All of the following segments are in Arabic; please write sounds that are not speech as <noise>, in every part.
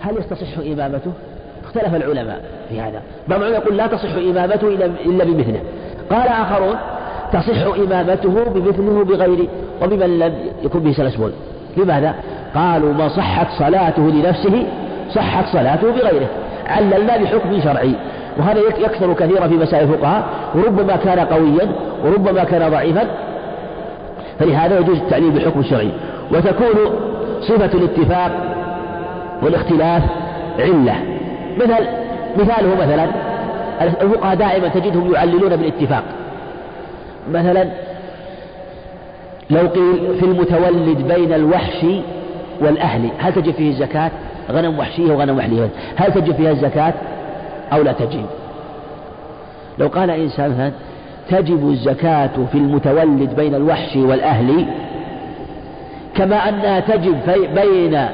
هل يستصح إمامته؟ اختلف العلماء في هذا. بعض العلماء يقول لا تصح إمامته إلا بمثله. قال آخرون تصح إمامته بمثله بغيره وبمن لم يكن به سلسبول لماذا؟ قالوا ما صحت صلاته لنفسه صحت صلاته بغيره. عللنا بحكم شرعي. وهذا يكثر كثيرا في مسائل الفقهاء. وربما كان قويا وربما كان ضعيفا. فلهذا يجوز التعليل بالحكم الشرعي وتكون صفة الاتفاق والاختلاف علة. مثل مثاله مثلا الفقهاء دائما تجدهم يعللون بالاتفاق. مثلا لو قيل في المتولد بين الوحش والأهل هل تجب فيه الزكاة؟ غنم وحشية وغنم وحلية هل تجب فيها الزكاة أو لا تجب؟ لو قال إنسان مثلا تجب الزكاة في المتولد بين الوحش والأهل كما أنها تجب بين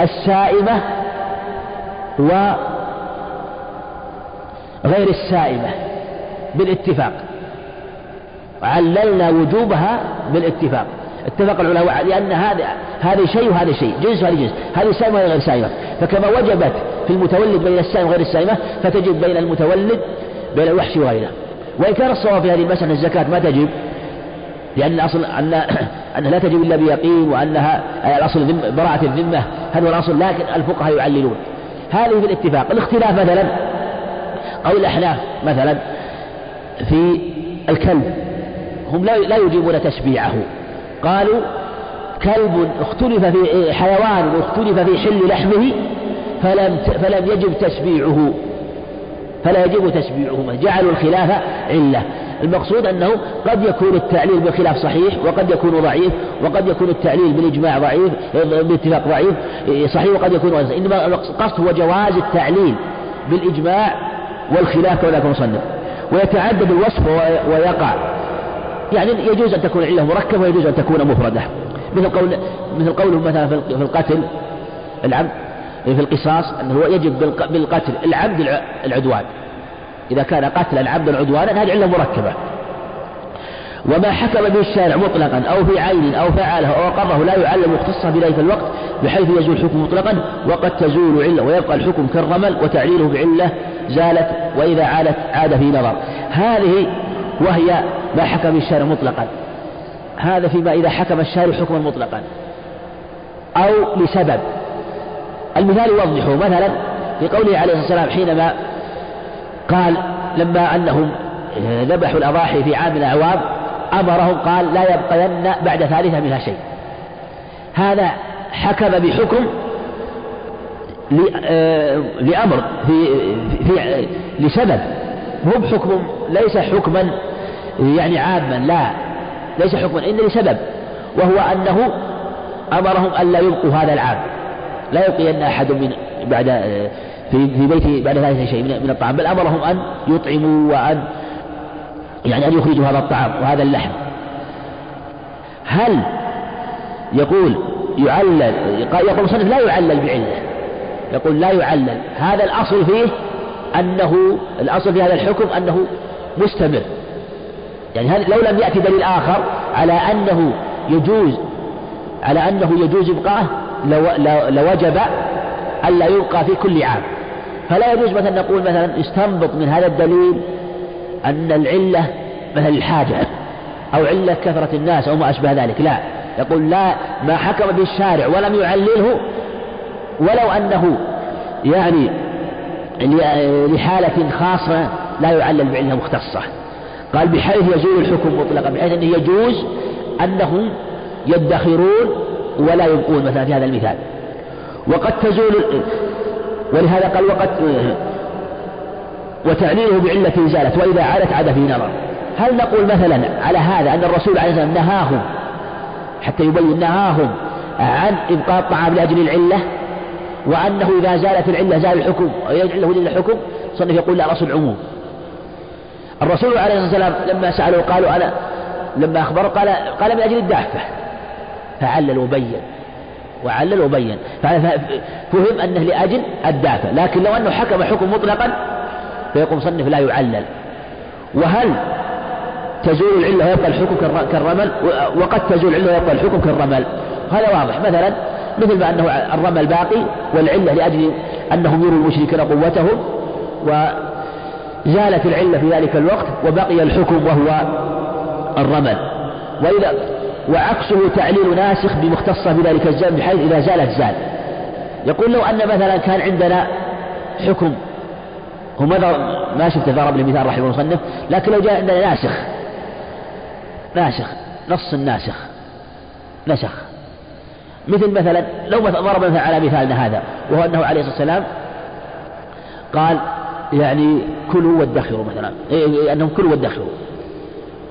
السائمة وغير السائمة بالاتفاق. عللنا وجوبها بالاتفاق. اتفق العلماء لأن هذا هذا شيء وهذا شيء. جنس وهذا جنس. هذه سائمة وهذه غير سائمة فكما وجبت في المتولد بين السائمة وغير السائمة فتجب بين المتولد بين الوحش وغيره وإن كان الصواب في هذه المسألة الزكاة ما تجب. لأن الأصل أن أنها لا تجب إلا بيقين وأنها الأصل براءة الذمة هذا هو الأصل لكن الفقهاء يعللون. هذه في الاتفاق. الاختلاف مثلا أو الأحناف مثلا في الكلب. هم لا يجيبون تشبيعه. قالوا كلب اختلف في حيوان اختلف في حل لحمه فلم فلم يجب تشبيعه. فلا يجب تشبيعهما جعلوا الخلاف علة. المقصود أنه قد يكون التعليل بالخلاف صحيح وقد يكون ضعيف وقد يكون التعليل بالإجماع ضعيف بالاتفاق ضعيف صحيح وقد يكون ضعيف إنما القصد هو جواز التعليل بالإجماع والخلاف كما ذكر المصنف. ويتعدد الوصف ويقع. يعني يجوز أن تكون العلة مركبة ويجوز أن تكون مفردة. مثل قول مثل قوله مثلا في القتل العبد في القصاص أنه يجب بالقتل العبد العدوان. إذا كان قتل العبد عدوانا هذه علة مركبة. وما حكم به الشارع مطلقا أو في عين أو فعله أو أقره لا يعلم مختصة بذلك الوقت بحيث يزول الحكم مطلقا وقد تزول علة ويبقى الحكم كالرمل وتعليله بعلة زالت وإذا عادت عاد في نظر. هذه وهي ما حكم الشارع مطلقا. هذا فيما إذا حكم الشارع حكما مطلقا. أو لسبب. المثال يوضحه مثلا في قوله عليه الصلاة والسلام حينما قال لما أنهم ذبحوا الأضاحي في عام الأعوام أمرهم قال لا يبقين بعد ثالثة منها شيء. هذا حكم بحكم آه، لأمر في, في لسبب. مو بحكم ليس حكما يعني عاما لا. ليس حكما إن لسبب وهو أنه أمرهم أن لا يبقوا هذا العام. لا يبقين أحد من بعد في في بيته بعد ذلك شيء من الطعام بل أمرهم أن يطعموا وأن يعني أن يخرجوا هذا الطعام وهذا اللحم. هل يقول يعلل يقول المصنف لا يعلل بعلة. يقول لا يعلل. هذا الأصل فيه أنه الأصل في هذا الحكم أنه مستمر. يعني لو لم يأتي دليل آخر على أنه يجوز على أنه يجوز إبقاءه لوجب ألا يبقى في كل عام. فلا يجوز مثلا نقول مثلا استنبط من هذا الدليل أن العلة مثلا الحاجة أو علة كثرة الناس أو ما أشبه ذلك لا. يقول لا ما حكم به الشارع ولم يعلله ولو أنه يعني لحالة خاصة لا يعلل بعلة مختصة. قال بحيث يزول الحكم مطلقا بحيث أنه يجوز أنهم يدخرون ولا يبقون مثلا في هذا المثال. وقد تزول ولهذا قال وقد وتعليله بعلة زالت وإذا عادت عاد في نظر. هل نقول مثلا على هذا أن الرسول عليه الصلاة والسلام نهاهم حتى يبين نهاهم عن إبقاء الطعام لأجل العلة وأنه إذا زالت العلة زال الحكم ويجعله دليل الحكم صنف يقول لا رسول عموم. الرسول عليه الصلاة والسلام لما سألوا قالوا أنا لما أخبروا قال قال من أجل الدافة فعلل وبين. وعلل وبين. فهم أنه لأجل الدافة لكن لو أنه حكم حكم مطلقا فيقوم مصنف لا يعلل. وهل تزول العلة ويبقى الحكم كالرمل؟ وقد تزول العلة ويبقى الحكم كالرمل. هذا واضح. مثلا مثل ما أنه الرمى الباقي والعلة لأجل أنهم يروا المشركين قوتهم وزالت العلة في ذلك الوقت وبقي الحكم وهو الرمل. وإذا وعكسه تعليل ناسخ بمختصة بذلك الزمن بحيث إذا زالت زال يقول لو أن مثلا كان عندنا حكم هو ما شفت ضرب المثال رحمه المصنف لكن لو جاء عندنا ناسخ ناسخ نص ناسخ نسخ. مثل مثلا لو ضرب مثلا على مثالنا هذا وهو أنه عليه الصلاة والسلام قال يعني كلوا وادخروا مثلا. إيه، إيه، أنهم كلوا وادخروا.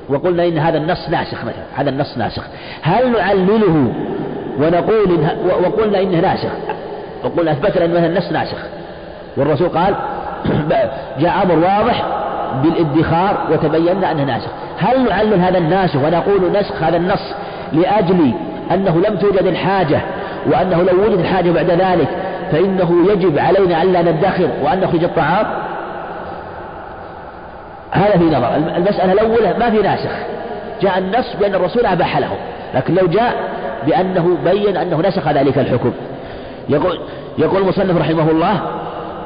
وقلنا إن هذا النص ناسخ مثلا هذا النص ناسخ هل نعلله ونقول إن وقلنا إنه ناسخ وقلنا أثبتنا أن مثلا النص ناسخ والرسول قال <coughs> جاء أمر واضح بالادخار وتبينا أنه ناسخ هل نعلل هذا الناسخ ونقول نسخ هذا النص لأجل أنه لم توجد الحاجة وأنه لو وجد الحاجة بعد ذلك فإنه يجب علينا ألا ندخر وأن نخرج الطعام؟ هذا في نظر. المسألة الأولى ما في ناسخ. جاء النص بأن الرسول أباح له. لكن لو جاء بأنه بين أنه نسخ ذلك الحكم. يقول يقول المصنف رحمه الله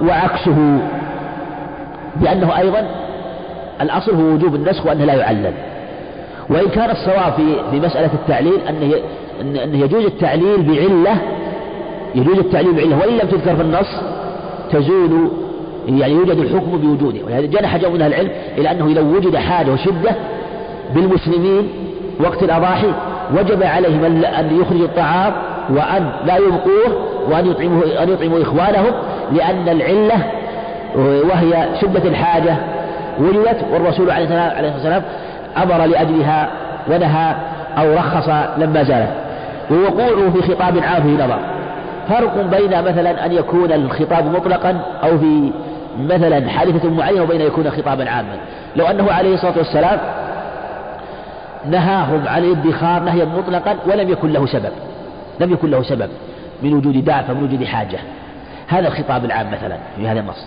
وعكسه بأنه أيضا الأصل هو وجوب النسخ وأنه لا يعلل وإن كان الصواب في في مسألة التعليل أنه أنه يجوز التعليل بعلة يجوز التعليل بعلة. وإن لم تذكر في النص تزول يعني يوجد الحكم بوجوده. ولهذا جنح جو من العلم إلى أنه لو وجد حاجة وشدة بالمسلمين وقت الأضاحي وجب عليهم أن يخرجوا الطعام وأن لا يبقوه وأن يطعموا أن يطعموا إخوانهم لأن العلة وهي شدة الحاجة. وجدت والرسول عليه الصلاة والسلام أمر لأجلها ونهى أو رخص لما زالت. ووقوعه في خطاب عام في نظر. فرق بين مثلا أن يكون الخطاب مطلقا أو في مثلا حادثة معينة وبين يكون خطابا عاما. لو أنه عليه الصلاة والسلام نهاهم عن الادخار نهيا مطلقا ولم يكن له سبب. لم يكن له سبب. من وجود دافع من وجود حاجة. هذا الخطاب العام مثلا في هذا النص.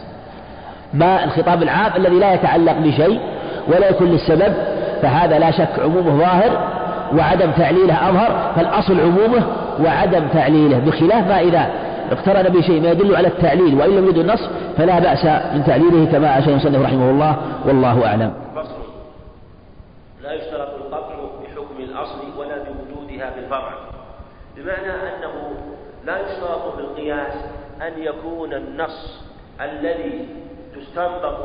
ما الخطاب العام الذي لا يتعلق بشيء ولا يكون للسبب فهذا لا شك عمومه ظاهر وعدم تعليله أظهر فالأصل عمومه وعدم تعليله بخلاف ما إذا اقترن بشيء ما يدل على التعليل وإن لم يدل النص فلا بأس من تعليله كما أشار المصنف رحمه الله والله أعلم. لا يشترط القطع بحكم الأصل ولا بوجودها في الفرع بمعنى أنه لا يشترط في القياس أن يكون النص الذي تستنبط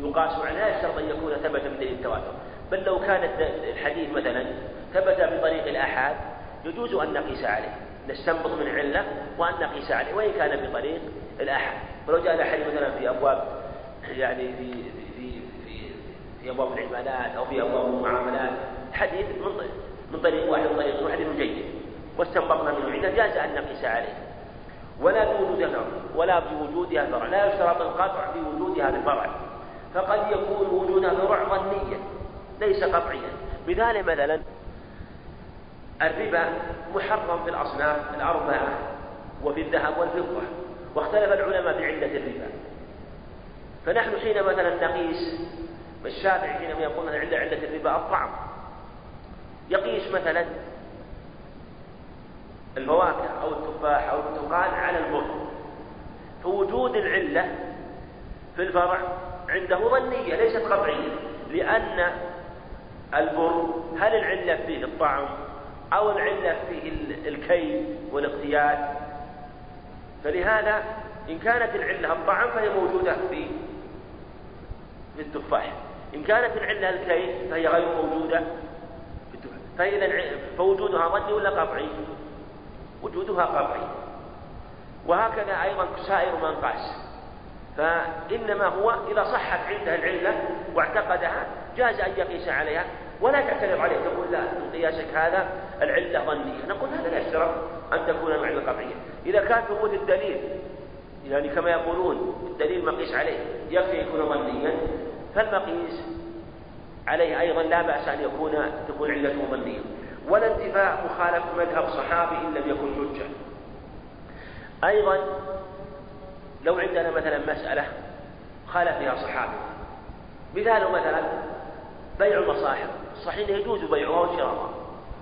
يقاس عليه لا يشترط أن يكون ثبت بدليل التواتر. بل لو كان الحديث مثلا ثبت بطريق الآحاد يجوز أن نقيس عليه. نستنبط من علة وأن نقيس عليه وإن كان بطريق الآحاد ولو جاء الحديث مثلا في أبواب يعني في في في في أبواب العبادات أو في أبواب المعاملات حديث من من طريق واحد من طريق واحد جيد. واستنبطنا منه علة جاز أن نقيس عليه. ولا بوجودها ولا بوجودها فرع لا يشترط القطع بوجودها بالفرع فقد يكون وجودها فرع ظنيا ليس قطعيا. مثال مثلا الربا محرم في الأصناف الأربعة وفي الذهب والفضة واختلف العلماء في علة الربا. فنحن حين مثلا نقيس الشافعي حينما يقول أن علة علة الربا الطعم يقيس مثلا الفواكه أو التفاح أو البرتقال على البر. فوجود العلة في الفرع عنده ظنية ليست قطعية لأن البر هل العلة فيه الطعم أو العلة فيه الكي والاقتياد. فلهذا إن كانت العلة الطعم فهي موجودة في في التفاح. إن كانت العلة الكي فهي غير موجودة في التفاح. فإذا فوجودها ظني ولا قطعي؟ وجودها قطعي وهكذا أيضا سائر من قاس فإنما هو إذا صحت عنده العلة واعتقدها جاز أن يقيس عليها. ولا تعترض عليه. تقول لا قياسك هذا العلة ظنية. نقول هذا لا يشترط أن تكون العلة قطعية إذا كان ثبوت الدليل يعني كما يقولون الدليل مقيس عليه يكفي يكون ظنيا. فالمقيس عليه أيضا لا بأس أن يكون تكون علته ظنية. ولا انتفاء مخالف مذهب صحابي إن لم يكن حجة. أيضا لو عندنا مثلا مسألة خالف فيها صحابي. مثال مثلا بيع المصاحف. صحيح يجوز بيعها وشراؤها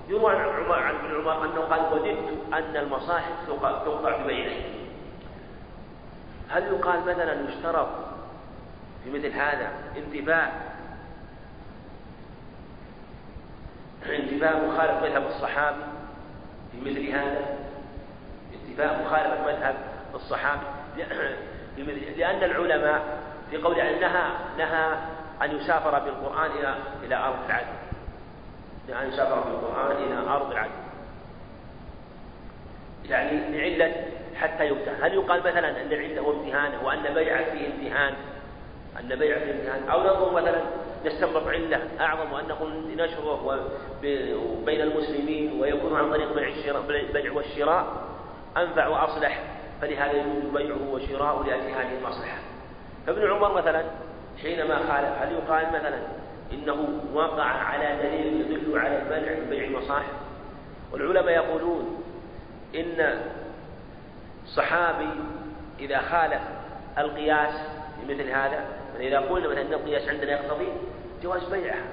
يروى عن عمر عن ابن عمر أنه قال وددت أن المصاحف تقطع ببينه هل يقال مثلا يشترط في مثل هذا انتفاء انتفاء مخالف مذهب الصحابي في مثل هذا؟ انتفاء مخالفة مذهب الصحابي <clears throat> لأن العلماء في قول نهى نهى أن يسافر بالقرآن إلى إلى أرض العدو نهى أن يسافر بالقرآن إلى أرض العدو. يعني لعلة حتى يمتهن هل يقال مثلا أن عنده امتهان وأن بيعة فيه امتهان؟ أن بيع فيه امتهان. أو ننظر مثلا نستنبط علة أعظم وأن نقول نشره بين المسلمين ويكون عن طريق بيع الشراء البيع والشراء. أنفع وأصلح. فلهذا يجوز بيعه وشراءه لأجل هذه المصلحة. فابن عمر مثلا حينما خالف هل يقال مثلا إنه وقع على دليل يدل على المنع من بيع المصاحف. والعلماء يقولون إن الصحابي إذا خالف القياس في مثل هذا فإذا قلنا مثلا أن القياس عندنا يقتضي جواز بيعها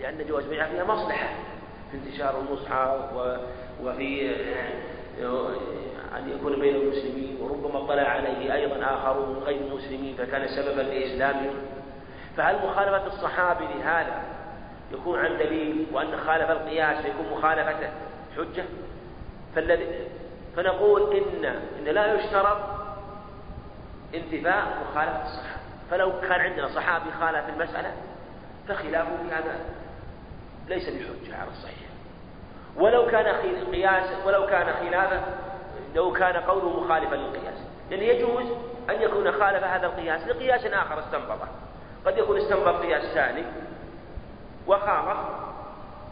لأن جواز بيعها فيها مصلحة في انتشار المصحف وفي أن يكون بين المسلمين وربما اطلع عليه أيضا آخرون غير المسلمين فكان سببا لإسلامهم. فهل مخالفة الصحابي لهذا يكون عن دليل وأن خالف القياس فيكون مخالفته حجة؟ فالذي فنقول إن إن لا يشترط انتفاء مخالفة الصحابة فلو كان عندنا صحابي خالف المسألة فخلافه في هذا ليس بحجة على الصحيح. ولو كان قياس ولو كان خلافه لو كان قوله مخالفا للقياس. لأن يجوز أن يكون خالف هذا القياس لقياس آخر استنبطه. قد يكون استنبط قياس ثاني وخالف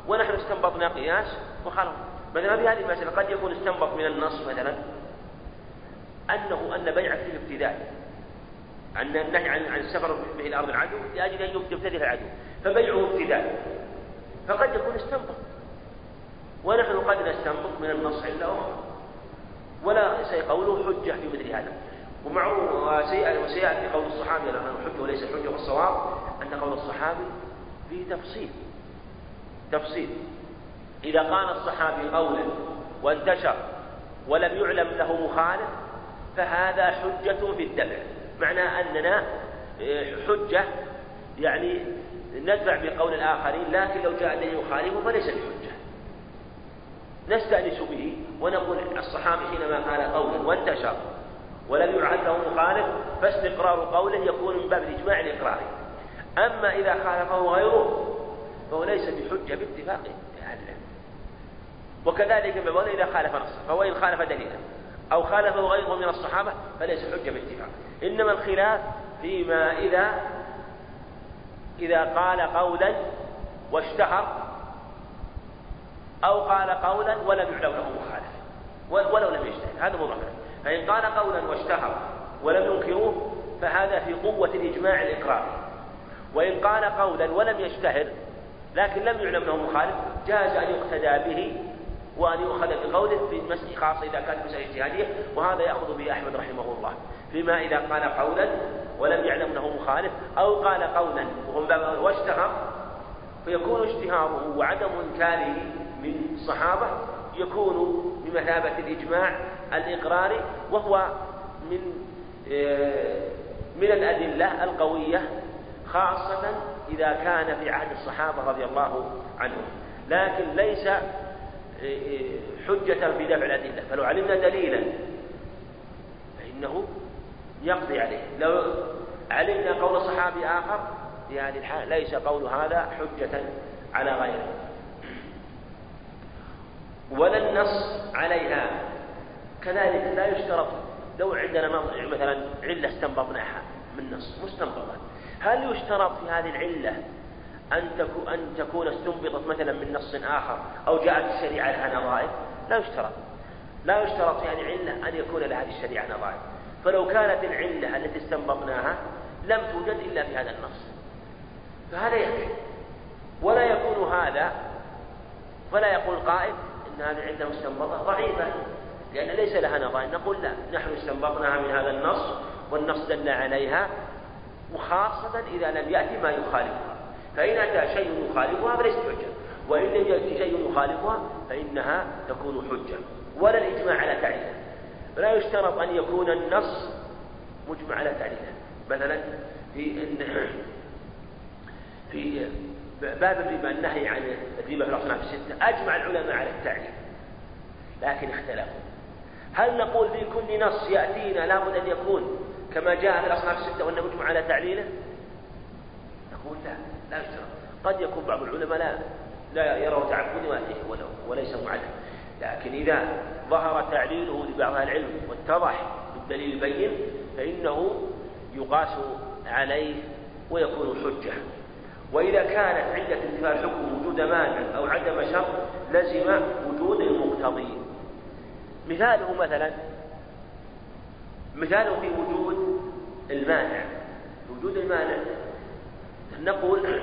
ونحن استنبطنا قياس وخالف مثلا في هذه المسألة قد يكون استنبط من النص مثلا أنه أن بيع فيه ابتداء عن النهي عن عن السفر به إلى أرض العدو لأجل أن يبتدئ العدو فبيعه ابتداء. فقد يكون استنبط. ونحن قد نستنبط من النص علة أخرى. ولا قوله حجة في مثل هذا. ومعه وسيأتي قول الصحابي أنه حجة وليس حجة والصواب أن قول الصحابي فيه تفصيل. تفصيل. إذا قال الصحابي قولا وانتشر ولم يعلم له مخالف فهذا حجة في الدفع. معنى أننا آه، حجة يعني ندفع بقول الآخرين لكن لو جاء الذي يخالفه فليس بحجة. نستأنس به ونقول الصحابي حينما قال قولا وانتشر ولم يعد له مخالف فاستقرار قوله يكون من باب الإجماع الإقراري أما إذا خالفه غيره فهو ليس بحجة باتفاق أهل العلم. وكذلك بقول إذا خالف نصا فهو إن خالف دليلا. أو خالفه غيره من الصحابة فليس حجة باتفاق. إنما الخلاف فيما إذا إذا قال قولا واشتهر أو قال قولا ولم يعلم له مخالف. ولو لم يجتهد. هذا موضوع فإن قال قولا واشتهر ولم ينكروه فهذا في قوة الإجماع الإقراري وإن قال قولا ولم يشتهر لكن لم يعلم له مخالف جاز أن يقتدى به وأن يؤخذ بقوله في المسح خاصة إذا كانت مسألة اجتهادية وهذا يأخذ به أحمد رحمه الله. فيما إذا قال قولا ولم يعلم له مخالف أو قال قولا واشتهر فيكون اشتهاره وعدم إنكاره من الصحابة يكون بمثابة الإجماع الإقراري وهو من آه، من الأدلة القوية خاصة إذا كان في عهد الصحابة رضي الله عنهم. لكن ليس آه، آه، حجة في دفع الأدلة. فلو علمنا دليلا فإنه يقضي عليه. لو علمنا قول صحابي آخر الحال ليس قول هذا حجة على غيره. ولا النص عليها. كذلك لا يشترط لو عندنا مثلا علة استنبطناها من نص مستنبطة هل يشترط في هذه العلة أن تكون أن تكون استنبطت مثلا من نص آخر أو جاءت الشريعة لها نظائر؟ لا يشترط. لا يشترط في هذه العلة أن يكون لهذه الشريعة نظائر فلو كانت العلة التي استنبطناها لم توجد إلا في هذا النص. فهذا يكفي. ولا يكون هذا فلا يقول قائل إن هذه العلة مستنبطة ضعيفة. لأن ليس لها نظائر. نقول لا نحن استنبطناها من هذا النص والنص دل عليها وخاصة إذا لم يأتي ما يخالفها. فإن أتى شيء يخالفها فليس حجة. وإن لم يأتي شيء يخالفها فإنها تكون حجة. ولا الإجماع على تعليلها فلا يشترط أن يكون النص مجمع على تعليله مثلا في في باب الربا النهي عن الربا في الأصناف الستة. أجمع العلماء على التعليل لكن اختلفوا. هل نقول في كل نص يأتينا لابد أن يكون كما جاء في الأصناف الستة وأنه مجمع على تعليله؟ نقول لا لا يشترط. قد يكون بعض العلماء لا لا يروا تعبد وليس معلم. لكن إذا ظهر تعليله لبعض أهل العلم واتضح بالدليل البين فإنه يقاس عليه ويكون حجة. وإذا كانت عند انتفاء الحكم وجود مانع أو عدم شرط لزم وجود المقتضي. مثاله مثلا مثاله في وجود المانع. وجود المانع. نقول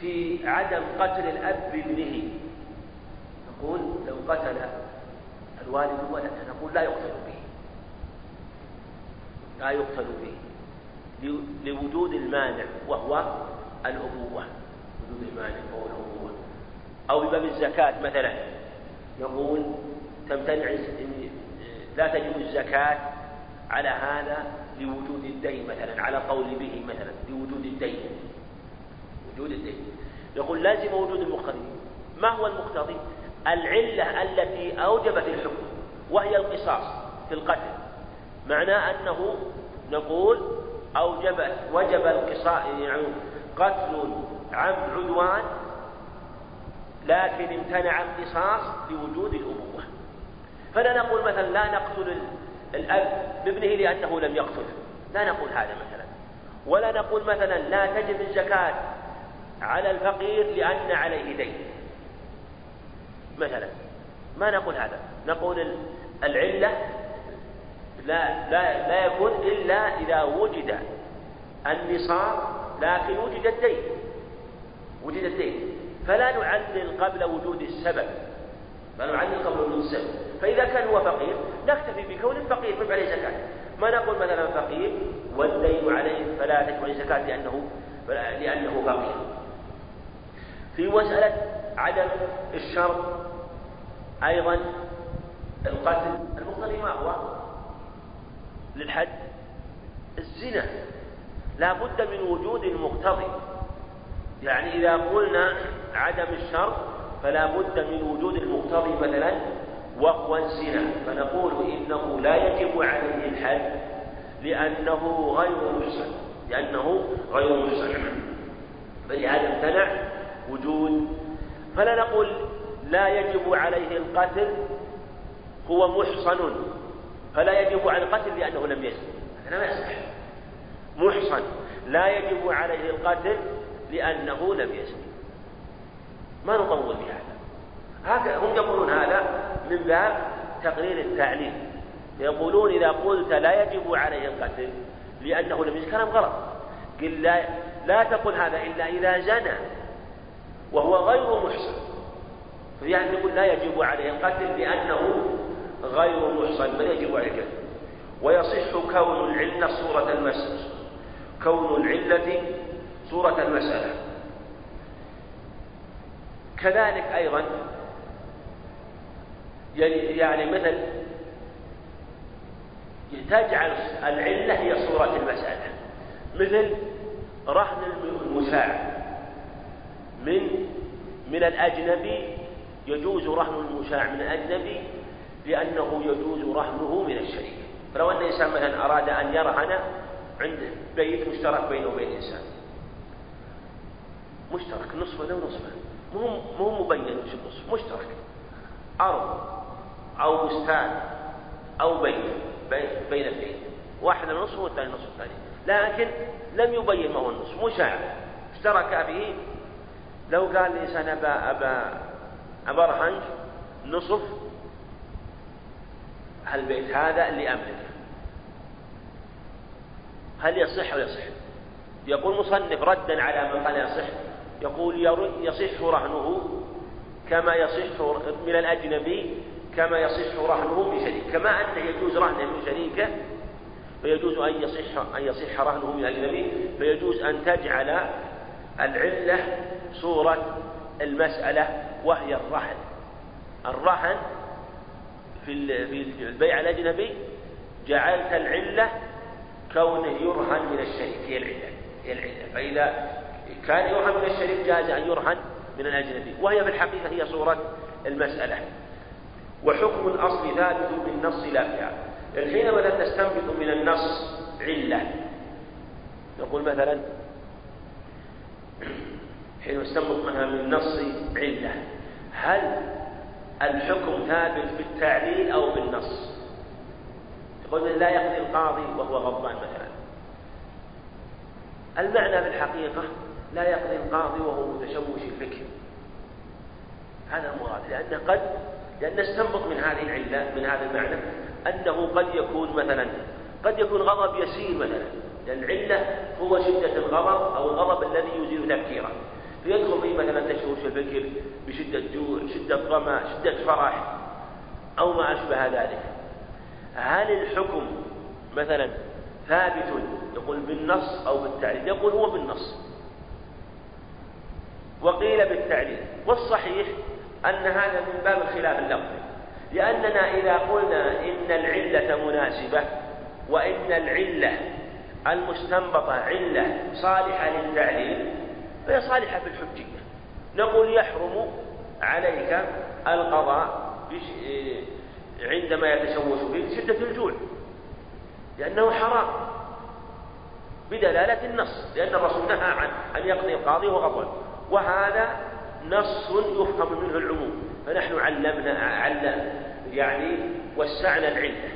في عدم قتل الأب بابنه. نقول لو قتل الوالد ولده نقول لا يقتل به. لا يقتل به. لوجود المانع وهو الأبوة. وجود المانع وهو الأبوة أو بباب الزكاة مثلا. نقول تمتنع لا تجب الزكاة على هذا لوجود الدين مثلا على قول به مثلا لوجود الدين. وجود الدين. يقول لازم وجود المقتضي. ما هو المقتضي؟ العلة التي أوجبت الحكم وهي القصاص في القتل. معناه أنه نقول أوجبت وجب القصاص يعني قتل عمد عدوان لكن امتنع القصاص لوجود الأبوة فلا نقول مثلا لا نقتل الأب بابنه لأنه لم يقتله لا نقول هذا مثلا. ولا نقول مثلا لا تجب الزكاة على الفقير لأن عليه دين. مثلا ما نقول هذا. نقول العلة لا لا لا يكون إلا إذا وجد النصاب لكن وجد الدين. وجد الدين. فلا نعلل قبل وجود السبب. فلا نعلل قبل وجود السبب. فإذا كان هو فقير نكتفي بكون فقير. فيجب عليه زكاة؟ ما نقول مثلا فقير والدين عليه فلا تجب عليه زكاة لأنه لأنه فقير. في مسألة عدم الشرط أيضا القتل المقتضي ما هو للحد. الزنا لا بد من وجود المقتضي يعني إذا قلنا عدم الشرط فلا بد من وجود المقتضي مثلا وهو الزنا. فنقول إنه لا يجب عليه الحد لأنه غير محسن لأنه غير محسن فلهذا امتنع وجود. فلا نقول لا يجب عليه القتل هو محصن. فلا يجب على القتل لأنه لم يزن هذا ما يصح. محصن. لا يجب عليه القتل لأنه لم يزن ما نطول في هذا. هكذا هم يقولون هذا من باب تقرير التعليل. يقولون إذا قلت لا يجب عليه القتل لأنه لم كلام غلط. قل لا, لا تقل هذا إلا إذا زنى وهو غير محصن. فيعني يقول لا يجب عليه القتل لأنه غير محصن بل يجب عليه القتل. ويصح كون العلة صورة المسألة كون العلة صورة المسألة. كذلك أيضا يعني مثل تجعل العلة هي صورة المسألة. مثل رهن المساعد من من الأجنبي يجوز رهن المشاع من الأجنبي لأنه يجوز رهنه من الشريك. فلو أن إنسان مثلا أراد أن يرهن عند بيت مشترك بينه وبين إنسان مشترك نصفه له نصفه. مو مو مبين وش النصف مشترك أرض أو بستان أو بيت بين اثنين. واحد النصف والثاني النصف الثاني. لكن لم يبين ما هو النصف مشاع اشترك به لو قال الإنسان أبا أبا أبا نصف البيت هذا اللي أملكه هل يصح أو يصح؟ يقول مصنف ردا على من قال يصح. يقول يصح رهنه كما يصح من الأجنبي كما يصح رهنه من شريك. كما أنه يجوز رهنه من شريكه فيجوز أن يصح أن يصح رهنه من الأجنبي فيجوز أن تجعل العلة صورة المسألة وهي الرهن. الرهن في في البيع الأجنبي جعلت العلة كونه يرهن من الشريك هي العلة هي العلة. فإذا كان يرهن من الشريك جاز أن يرهن من الأجنبي. وهي في الحقيقة هي صورة المسألة. وحكم الأصل ثابت بالنص لا فيها. الحين مثلا نستنبط من النص علة. نقول مثلا حين نستنبط منها من النص علة هل الحكم ثابت بالتعليل أو بالنص؟ يقول لا يقضي القاضي وهو غضبان مثلا. المعنى بالحقيقة لا يقضي القاضي وهو متشوش الفكر. هذا المراد. لأنه قد لأن نستنبط من هذه العلة من هذا المعنى أنه قد يكون مثلا قد يكون غضب يسير مثلا. لأن العلة هو شدة الغضب أو الغضب الذي يزيل تفكيره. فيدخل فيه مثلا تشوش الفكر بشدة جوع شدة ظمأ شدة فرح أو ما أشبه ذلك. هل الحكم مثلا ثابت يقول بالنص أو بالتعليل يقول هو بالنص. وقيل بالتعليل. والصحيح أن هذا من باب الخلاف اللفظي. لأننا إذا قلنا إن العلة مناسبة وإن العلة المستنبطة علة صالحة للتعليل فهي صالحة في الحجية. نقول يحرم عليك القضاء عندما يتشوش فيه شدة الجوع لأنه حرام بدلالة النص لأن الرسول نهى عن أن يقضي القاضي وغضب وهذا نص يفهم منه العموم. فنحن علمنا علم يعني وسعنا العلة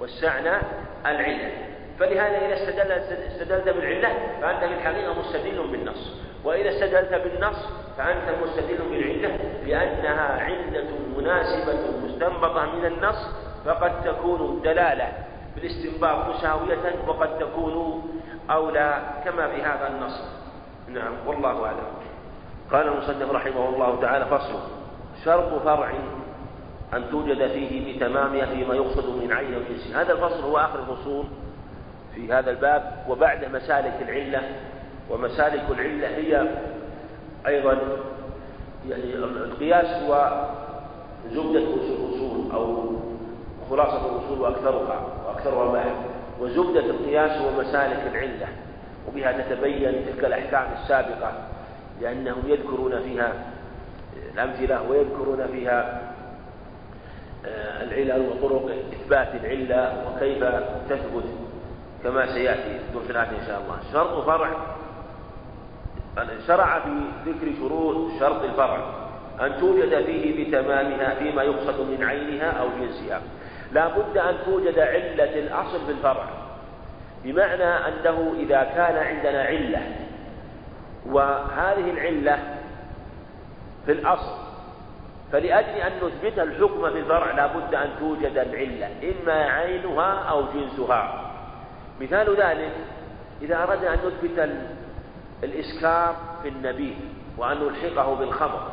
وسعنا العلة. فلهذا إذا استدل استدلت بالعلة فأنت في الحقيقة مستدل بالنص. وإذا استدلت بالنص فأنت مستدل بالعلة لأنها علة مناسبة مستنبطة من النص فقد تكون الدلالة بالاستنباط مساوية وقد تكون أولى كما في هذا النص. نعم والله أعلم. قال المصنف رحمه الله تعالى فصل شرط فرع أن توجد فيه بتمامها فيما يقصد من عين الجنس هذا الفصل هو آخر الفصول في هذا الباب وبعد مسالك العلة ومسالك العلة هي أيضا يعني القياس هو زبدة الأصول أو خلاصة الأصول وأكثرها وأكثرها بحث وزبدة القياس هو مسالك العلة وبها تتبين تلك الأحكام السابقة. لأنهم يذكرون فيها الأمثلة ويذكرون فيها آه، العلل وطرق إثبات العلة وكيف تثبت كما سيأتي الدرس الآتي إن شاء الله. شرط فرع. شرع في ذكر شروط شرط الفرع. أن توجد فيه بتمامها فيما يقصد من عينها أو جنسها. لا بد أن توجد علة الأصل في الفرع. بمعنى أنه إذا كان عندنا علة وهذه العلة في الأصل. فلأجل أن نثبت الحكم في الفرع لا بد أن توجد العلة إما عينها أو جنسها. مثال ذلك إذا أردنا أن نثبت الإسكار في النبيذ وأن نلحقه بالخمر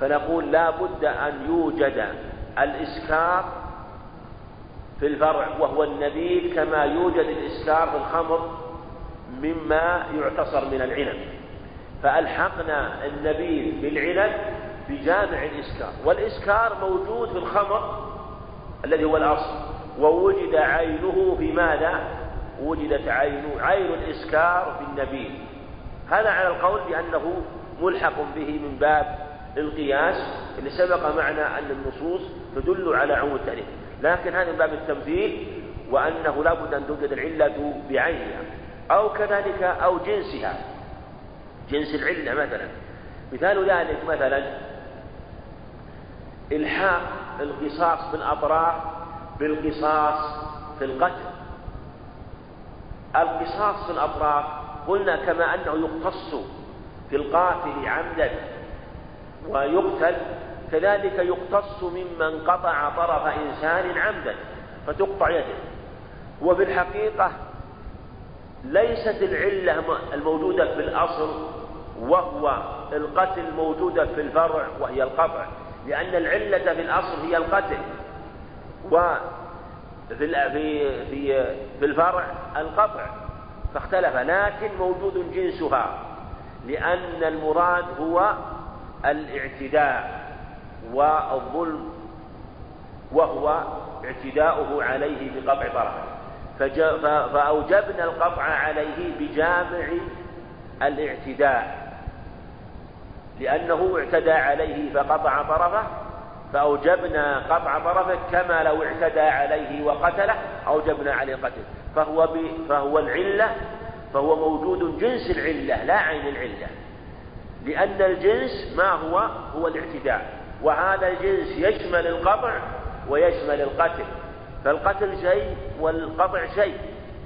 فنقول لا بد أن يوجد الإسكار في الفرع وهو النبيذ كما يوجد الإسكار في الخمر. مما يعتصر من العنب. فألحقنا النبيذ بالعنب بجامع الإسكار. والإسكار موجود في الخمر الذي هو الأصل. ووجد عينه في ماذا؟ وجدت عين عين الإسكار في النبيذ هذا على القول بأنه ملحق به من باب القياس. اللي سبق معنا أن النصوص تدل على عموم التأليف. لكن هذا من باب التمثيل وأنه لا بد أن توجد العلة بعينها. أو كذلك أو جنسها. جنس العلة مثلا. مثال ذلك مثلا إلحاق القصاص بالأطراف بالقصاص في القتل. القصاص في الأطراف قلنا كما أنه يقتص في القاتل عمدا ويقتل كذلك يقتص ممن قطع طرف إنسان عمدا فتقطع يده. وفي الحقيقة ليست العلة الموجودة في الأصل وهو القتل موجودة في الفرع وهي القطع. لأن العلة في الأصل هي القتل. وفي في في في الفرع القطع. فاختلف. لكن موجود جنسها. لأن المراد هو الاعتداء والظلم وهو اعتداؤه عليه بقطع طرفه فأوجبنا القطع عليه بجامع الاعتداء. لأنه اعتدى عليه فقطع طرفه فأوجبنا قطع طرفه كما لو اعتدى عليه وقتله أوجبنا عليه قتله. فهو. فهو العلة فهو موجود جنس العلة لا عين العلة. لأن الجنس ما هو؟ هو الاعتداء. وهذا الجنس يشمل القطع ويشمل القتل. فالقتل شيء والقطع شيء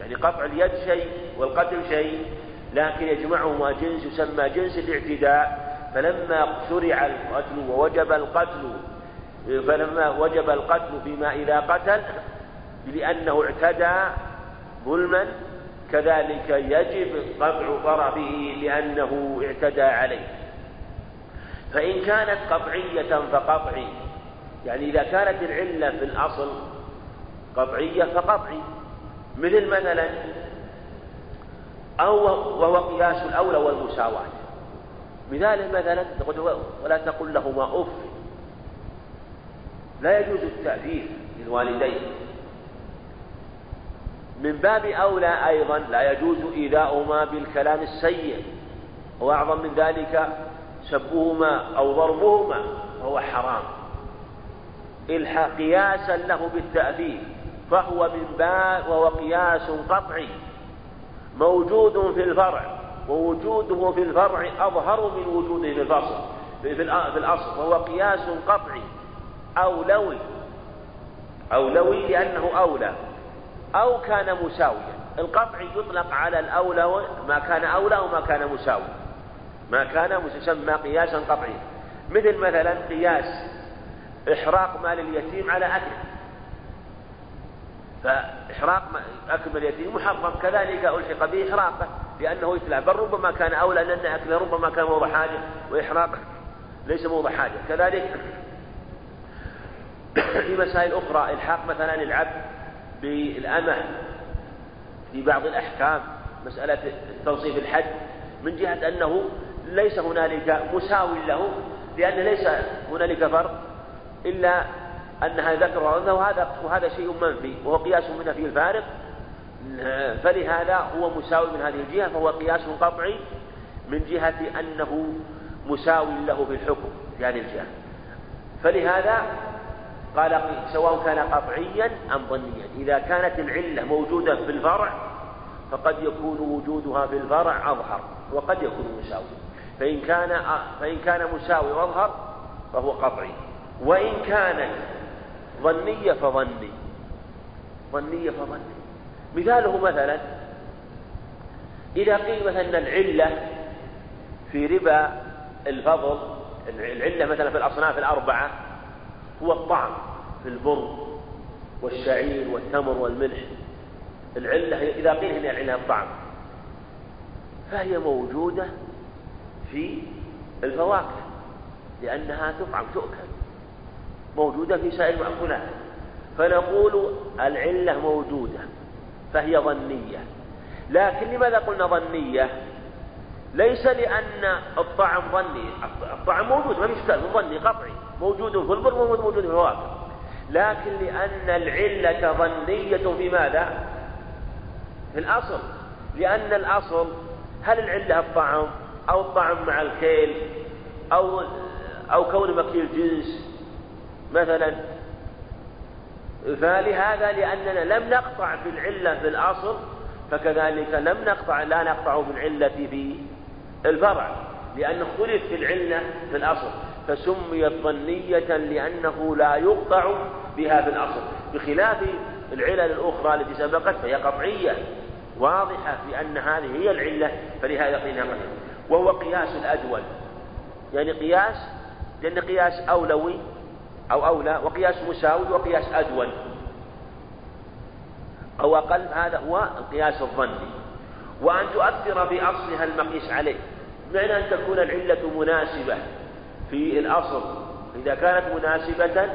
يعني قطع اليد شيء والقتل شيء. لكن يجمعهما جنس يسمى جنس الاعتداء. فلما شرع القتل ووجب القتل فلما وجب القتل فيما إذا قتل لأنه اعتدى ظلما كذلك يجب قطع طرفه لأنه اعتدى عليه. فإن كانت قطعية فقطعي. يعني إذا كانت العلة في الأصل قطعية فقطعي مثل مثلا أو وهو قياس الأولى والمساواة. مثاله مثلا تقول ولا تقل لهما أف. لا يجوز التأثير للوالدين. من باب أولى أيضا لا يجوز إيذاؤهما بالكلام السيء. وأعظم من ذلك سبهما أو ضربهما وهو حرام. قياسا له بالتأثير فهو من باب وهو قياس قطعي موجود في الفرع ووجوده في الفرع أظهر من وجوده في الفصل في الأصل وهو قياس قطعي أولوي أولوي لأنه أولى أو كان مساويا القطع يطلق على الأولى ما كان أولى وما كان مساوي ما كان يسمى قياسا قطعيا مثل مثلا قياس إحراق مال اليتيم على أكله. فإحراق أكل اليتيم محرم. كذلك ألحق به إحراقه لأنه يتلع. بل ربما كان أولى لأن أكله ربما كان موضع حاجة وإحراقه ليس موضع حاجة. كذلك <clears throat> في مسائل أخرى إلحاق مثلا العبد بالأمة في بعض الأحكام مسألة توصيف الحد من جهة أنه ليس هنالك مساو له لأن ليس هنالك فرق إلا أنها ذكر وأنثى وهذا وهذا شيء منفي وهو قياس من في الفارق. فلهذا هو مساوي من هذه الجهة فهو قياس قطعي من جهة أنه مساو له في الحكم في هذه الجهة. فلهذا قال سواء كان قطعيا أم ظنيا. إذا كانت العلة موجودة في الفرع فقد يكون وجودها في الفرع أظهر وقد يكون مساوي. فإن كان فإن كان مساوي وأظهر فهو قطعي. وإن كانت ظنية فظني. ظنية فظني. مثاله مثلا إذا قيل مثلا العلة في ربا الفضل العلة مثلا في الأصناف الأربعة هو الطعم في البر والشعير والتمر والملح. العلة إذا قيل هنا العلة الطعم فهي موجودة في الفواكه لأنها تطعم تؤكل. موجودة في سائر المأكولات فنقول العلة موجودة فهي ظنية. لكن لماذا قلنا ظنية؟ ليس لأن الطعم ظني. الطعم موجود ما في ظني قطعي. موجود في البر موجود في الفواكه لكن لأن العلة ظنية في ماذا؟ في الأصل. لأن الأصل هل العلة الطعم أو الطعم مع الكيل أو أو كون مكيل جنس؟ مثلا. فلهذا لأننا لم نقطع في العلة في الأصل فكذلك لم نقطع لا نقطع بالعلة في الفرع لأنه اختلف في العلة في الأصل. فسميت ظنية لأنه لا يقطع بها في الأصل. بخلاف العلل الأخرى التي سبقت فهي قطعية واضحة في أن هذه هي العلة فلهذا قطعية. وهو قياس الأدول. يعني قياس لأن قياس أولوي أو أولى وقياس مساوي وقياس أدول أو أقل هذا هو القياس الظني. وأن تؤثر في أصلها المقيس عليه بمعنى أن تكون العلة مناسبة في الأصل. إذا كانت مناسبة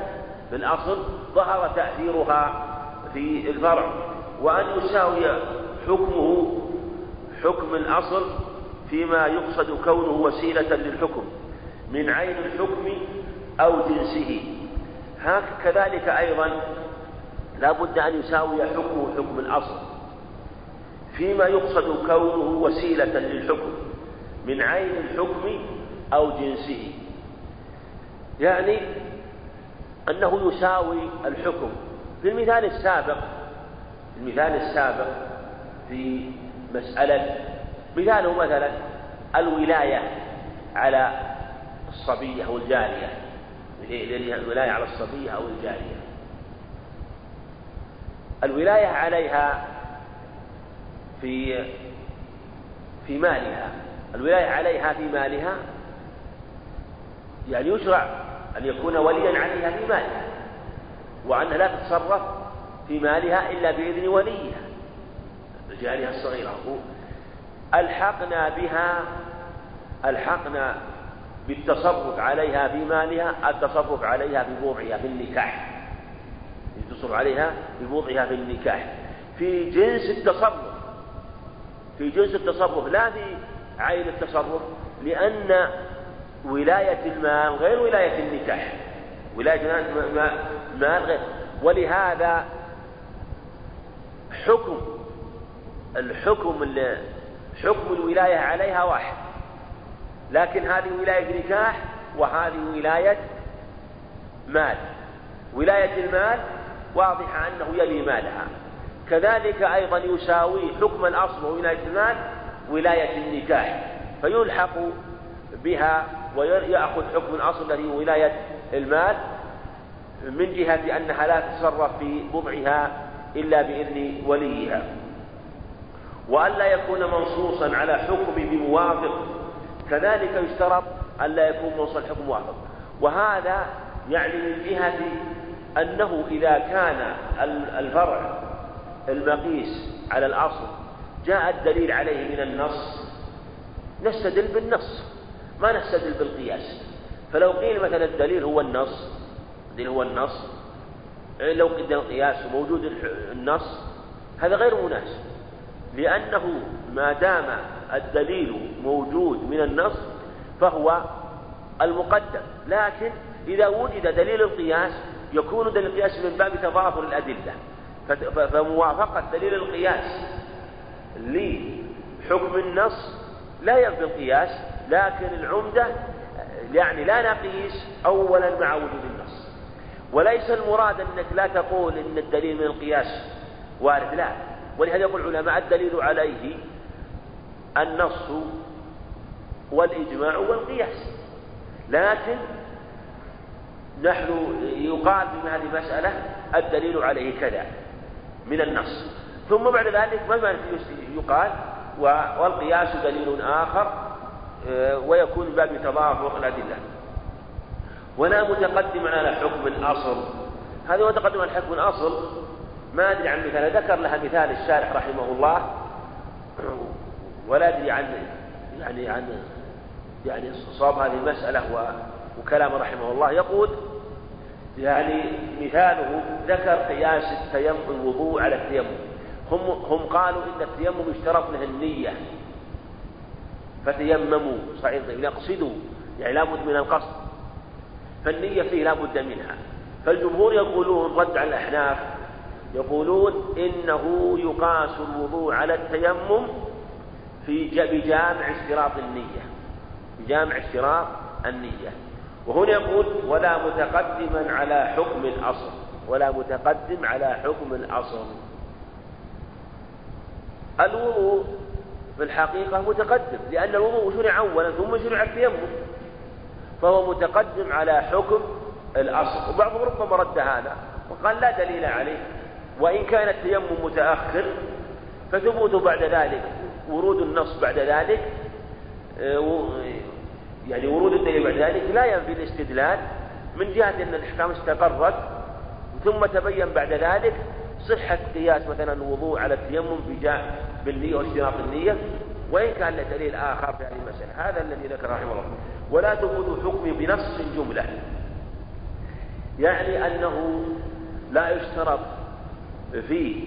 في الأصل ظهر تأثيرها في الفرع. وأن يساوي حكمه حكم الأصل فيما يقصد كونه وسيلة للحكم من عين الحكم أو جنسه. كذلك أيضا لا بد أن يساوي حكمه حكم الأصل. فيما يقصد كونه وسيلة للحكم من عين الحكم أو جنسه. يعني أنه يساوي الحكم. في المثال السابق المثال السابق في مسألة مثاله مثلا الولاية على الصبية أو الجارية الولاية على الصبية أو الجارية. الولاية عليها في في مالها. الولاية عليها في مالها يعني يشرع أن يكون وليا عليها في مالها وأنها لا تتصرف في مالها إلا بإذن وليها. جارها الصغيرة ألحقنا بها ألحقنا بالتصرف عليها في مالها التصرف عليها بوضعها في النكاح التصرف عليها بوضعها في النكاح في جنس التصرف في جنس التصرف لا في عين التصرف لأن ولاية المال غير ولاية النكاح. ولاية المال غير. ولهذا حكم الحكم حكم الولاية عليها واحد. لكن هذه ولاية نكاح وهذه ولاية مال. ولاية المال واضحة أنه يلي مالها. كذلك أيضا يساوي حكم الأصل وولاية المال ولاية النكاح. فيلحق بها ويأخذ حكم الأصل الذي هو ولاية المال من جهة أنها لا تتصرف في بضعها إلا بإذن وليها. وألا يكون منصوصا على حكم بموافق كذلك يشترط ألا يكون منصوص الحكم موافق وهذا يعني من جهة أنه إذا كان الفرع المقيس على الأصل جاء الدليل عليه من النص نستدل بالنص ما نستدل بالقياس. فلو قيل مثلا الدليل هو النص الدليل هو النص لو قدم القياس وموجود النص هذا غير مناسب لأنه ما دام الدليل موجود من النص فهو المقدم. لكن إذا وجد دليل القياس يكون دليل القياس من باب تضافر الأدلة. فموافقة دليل القياس لحكم النص لا ينفي القياس لكن العمدة يعني لا نقيس أولا مع وجود النص. وليس المراد أنك لا تقول إن الدليل من القياس وارد لا. ولهذا يقول العلماء الدليل عليه النص والإجماع والقياس. لكن نحن يقال في هذه المسألة الدليل عليه كذا من النص. ثم بعد ذلك ما يقال والقياس دليل آخر آه، ويكون باب تضافر الأدلة. ولا متقدم على حكم الأصل. هذا هو تقدم على حكم الأصل. ما أدري عن مثال ذكر لها مثال الشارح رحمه الله. ولا أدري عن يعني عن يعني صواب هذه المسألة وكلام رحمه الله. يقول يعني مثاله ذكر قياس التيمم الوضوء على التيمم. هم هم قالوا إن التيمم يشترط له النية. فتيمموا صحيح؟ يقصدوا يعني لابد من القصد. فالنية فيه لابد منها. فالجمهور يقولون رد على الأحناف يقولون إنه يقاس الوضوء على التيمم في بجامع اشتراط النية. بجامع اشتراط النية. وهنا يقول ولا متقدما على حكم الأصل. ولا متقدم على حكم الأصل. الوضوء في الحقيقة متقدم لأن الوضوء شرع أولا ثم شرع التيمم فهو متقدم على حكم الأصل. وبعضهم ربما رد هذا وقال لا دليل عليه. وإن كان التيمم متأخر فثبوت بعد ذلك. ورود النص بعد ذلك آه، يعني ورود الدليل بعد ذلك لا ينفي الاستدلال من جهة أن الأحكام استقرت ثم تبين بعد ذلك صحة قياس مثلا الوضوء على التيمم بالنية واشتراط النية وإن كان له دليل آخر في هذه المسألة. هذا الذي ذكر رحمه الله. ولا ثبوت الحكم بنص جملة. يعني أنه لا يشترط في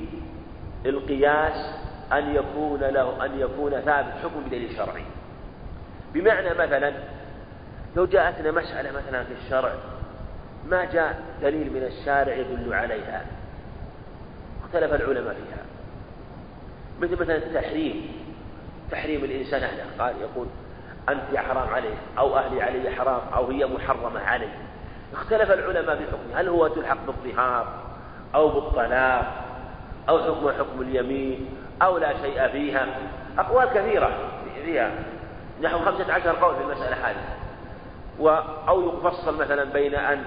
القياس أن يكون له أن يكون ثابت حكم بدليل شرعي. بمعنى مثلا لو جاءتنا مسألة مثلا في الشرع ما جاء دليل من الشارع يدل عليها؟ اختلف العلماء فيها. مثل مثلا التحريم تحريم الإنسان أهله. قال يقول أنت حرام عليه أو أهلي علي حرام أو هي محرمة علي. اختلف العلماء في حكمه. هل هو تلحق بالظهار أو بالطلاق أو حكم حكم اليمين أو لا شيء فيها. أقوال كثيرة. فيها. نحو خمسة عشر قول في المسألة هذه. أو يفصل مثلا بين أن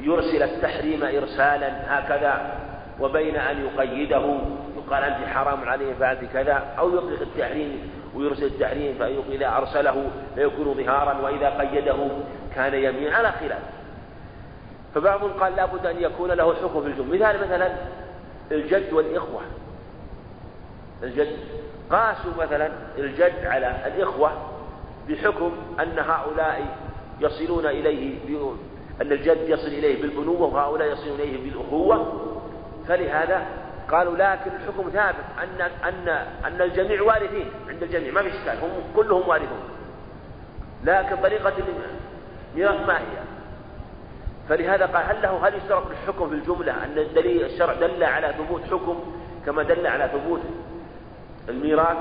يرسل التحريم إرسالا هكذا وبين أن يقيده. يقال أنت حرام عليه فعلت كذا. أو يطلق التحريم ويرسل التحريم فإذا أرسله فيكون ظهارا وإذا قيده كان يمين على خلاف. فبعضهم قال لابد أن يكون له حكم في الجملة. مثال مثلا الجد والإخوة. الجد. قاسوا مثلا الجد على الإخوة بحكم أن هؤلاء يصلون إليه أن الجد يصل إليه بالبنوة وهؤلاء يصلون إليه بالأخوة. فلهذا قالوا لكن الحكم ثابت أن أن أن الجميع وارثين عند الجميع. ما في إشكال. هم كلهم وارثون. لكن طريقة الميراث ما هي؟ فلهذا قال هل له هل يشترط الحكم في الجملة أن الدليل الشرع دل على ثبوت حكم كما دل على ثبوت الميراث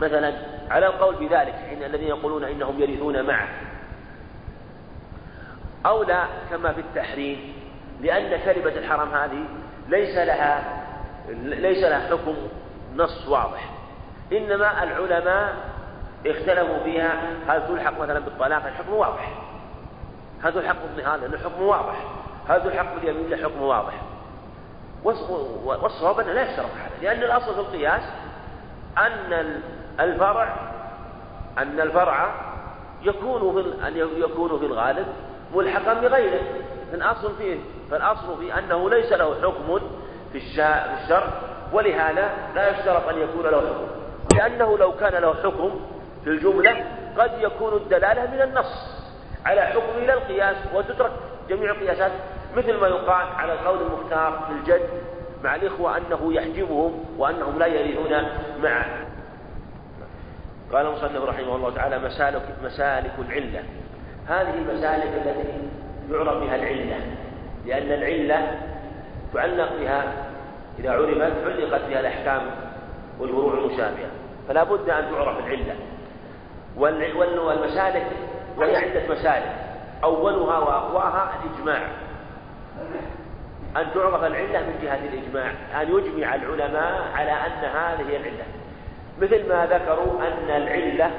مثلا على القول بذلك حين الذين يقولون إنهم يرثون معه. أو لا كما في التحريم لأن كلمة الحرام هذه ليس لها ليس لها حكم نص واضح. إنما العلماء اختلفوا فيها هل تلحق مثلا بالطلاق؟ الحكم واضح. هل تلحق لأن الحكم واضح. هل تلحق باليمين؟ الحكم واضح. والصواب أنه لا يشترط هذا لأن الأصل في القياس أن الفرع أن الفرع يكون في أن يكون في الغالب ملحقا بغيره. الأصل فيه فالأصل في أنه ليس له حكم في الشرع ولهذا لا يشترط أن يكون له حكم. لأنه لو كان له حكم في الجملة قد يكون الدلالة من النص على حكم إلى القياس وتترك جميع القياسات مثل ما يقال على القول المختار في الجد. مع الإخوة أنه يحجبهم وأنهم لا يرثون معه. قال المصنف رحمه الله تعالى مسالك مسالك العلة. هذه المسالك التي يعرف بها العلة لأن العلة تعلق بها إذا عرفت علقت بها الأحكام والفروع المشابهة. فلا بد أن تعرف العلة. والمسالك وهي عدة مسالك أولها وأقواها الإجماع. أن تعرف العلة من جهة الإجماع أن يجمع العلماء على أن هذه العلة. مثل ما ذكروا أن العلة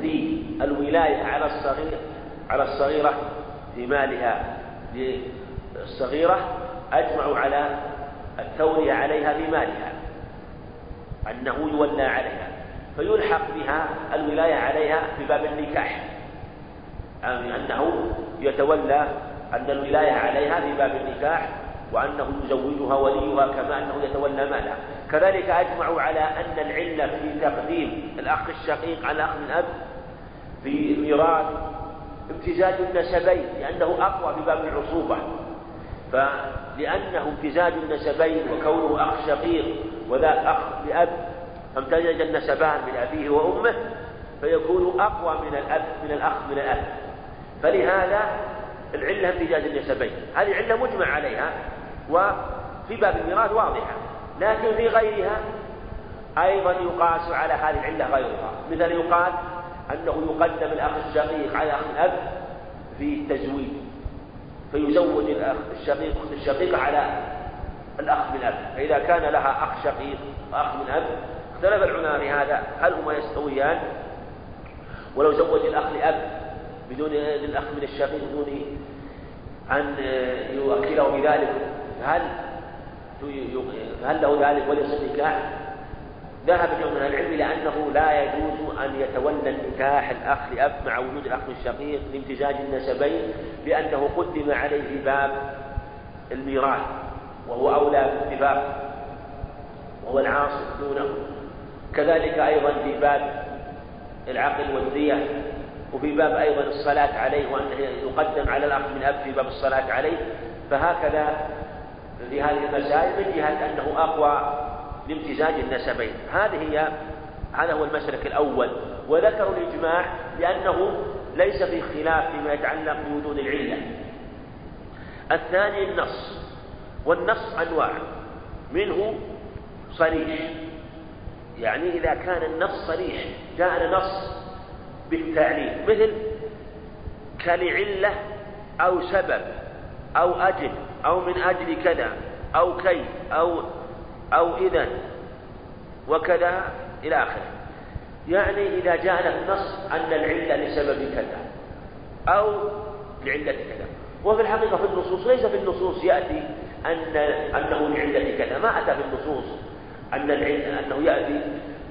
في الولاية على الصغير على الصغيرة في مالها للصغيرة أجمعوا على التولية عليها في مالها أنه يولى عليها فيلحق بها الولاية عليها في باب النكاح يعني أنه يتولى أن الولاية عليها في باب النكاح وأنه يزوجها وليها كما أنه يتولى مالها. كذلك أجمعوا على أن العلة في تقديم الأخ الشقيق على الأخ من أب في الميراث امتزاج النسبين لأنه أقوى في باب العصوبة. فلأنه امتزاج النسبين وكونه أخ شقيق وذاك أخ لأب فامتزج النسبان من أبيه وأمه فيكون أقوى من الأب من الأخ من الأب. فلهذا العلة امتزاج النسبين هذه علة مجمع عليها وفي باب الميراث واضحة. لكن في غيرها أيضا يقاس على هذه العلة غيرها. مثل يقال أنه يقدم الأخ الشقيق على أخ الأب في التزويج فيزوج الأخ الشقيق أخت الشقيقة على الأخ من أب. فإذا كان لها أخ شقيق وأخ من أب اختلف العلماء في هذا. هل هما يستويان؟ ولو زوج الأخ لأب بدون للأخ من الشقيق بدون أن يؤكله بذلك هل هل له ذلك وليس النكاح ذهب جمع من العلم إلى أنه لا يجوز أن يتولى النكاح الأخ لأب مع وجود الأخ الشقيق لامتزاج النسبين لأنه قدم عليه باب الميراث وهو أولى باتفاق وهو العاصر دونه. كذلك أيضا في باب العقل والدية وفي باب أيضا الصلاة عليه وأنه يقدم على الأخ من أب في باب الصلاة عليه فهكذا في هذه المسائل من جهة أنه أقوى لامتزاج النسبين. هذه هي هذا هو المسلك الأول. وذكروا الإجماع لأنه ليس في خلاف فيما يتعلق بوجود العلة. الثاني النص. والنص أنواع. منه صريح. يعني إذا كان النص صريح جاءنا نص بالتعليل مثل كلعلة أو سبب أو أجل أو من أجل كذا أو كي أو أو إذا وكذا إلى آخره. يعني إذا جاءنا النص أن العلة لسبب كذا أو لعلة كذا. وفي الحقيقة في النصوص ليس في النصوص يأتي أن أنه لعلة كذا. ما أتى في النصوص أن العلة أنه يأتي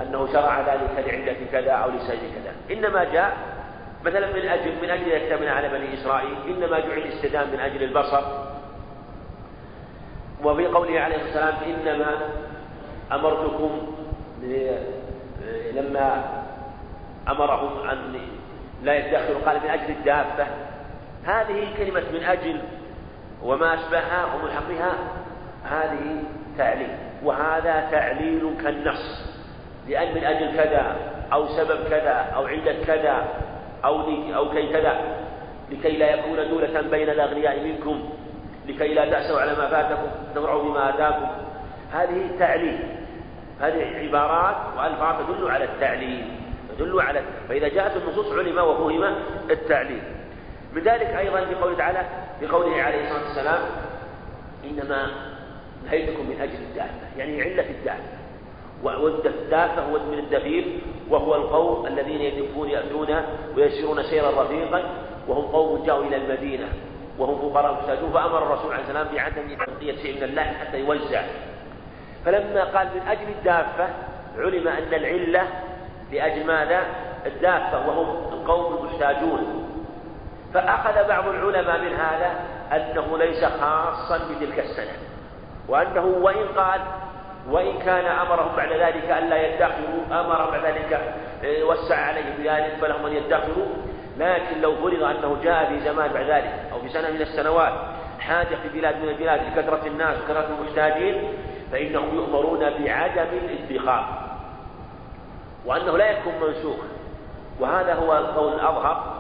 أنه شرع ذلك لعلة كذا أو لسبب كذا. إنما جاء مثلا من أجل من أجل يكتمل على بني إسرائيل إنما جعل الاستدام من أجل البصر. وفي قوله عليه الصلاة والسلام إنما أمرتكم لما أمرهم أن لا يدخروا. قال من أجل الدابة. هذه كلمة من أجل وما أشبهها وملحقها هذه تعليل. وهذا تعليل كالنص. لأن من أجل كذا أو سبب كذا أو علة كذا أو أو كي كذا. لكي لا يكون دولة بين الأغنياء منكم. لكي لا تأسوا على ما فاتكم تفرحوا بما آتاكم. هذه تعليل هذه عبارات وألفاظ تدل على التعليل. تدل على فإذا جاءت النصوص علم وفهم التعليل. من ذلك أيضا في قوله تعالى في قوله عليه الصلاة والسلام إنما نهيتكم من أجل الدابة. يعني علة الدابة. والدافة هو من الدفير وهو القوم الذين يدفون يأتون ويسيرون سيرا رفيقا وهم قوم جاءوا إلى المدينة وهم فقراء محتاجون فأمر الرسول عليه السلام بعدم تغطية شيء من اللحم حتى يوزع. فلما قال من أجل الدافة علم أن العلة لأجل ماذا؟ الدافة وهم القوم المحتاجون. فأخذ بعض العلماء من هذا أنه ليس خاصا بتلك السنة وأنه وإن قال وإن كان أمرهم بعد ذلك ألا يدخروا أمر بعد ذلك آه، وسع عليهم بذلك فلهم أن يدخروا. لكن لو فرض أنه جاء في زمان بعد ذلك أو في سنة من السنوات حاجة في بلاد من البلاد لكثرة الناس وكثرة المحتاجين فإنهم يؤمرون بعدم الادخار. وأنه لا يكون منسوخ. وهذا هو القول الأظهر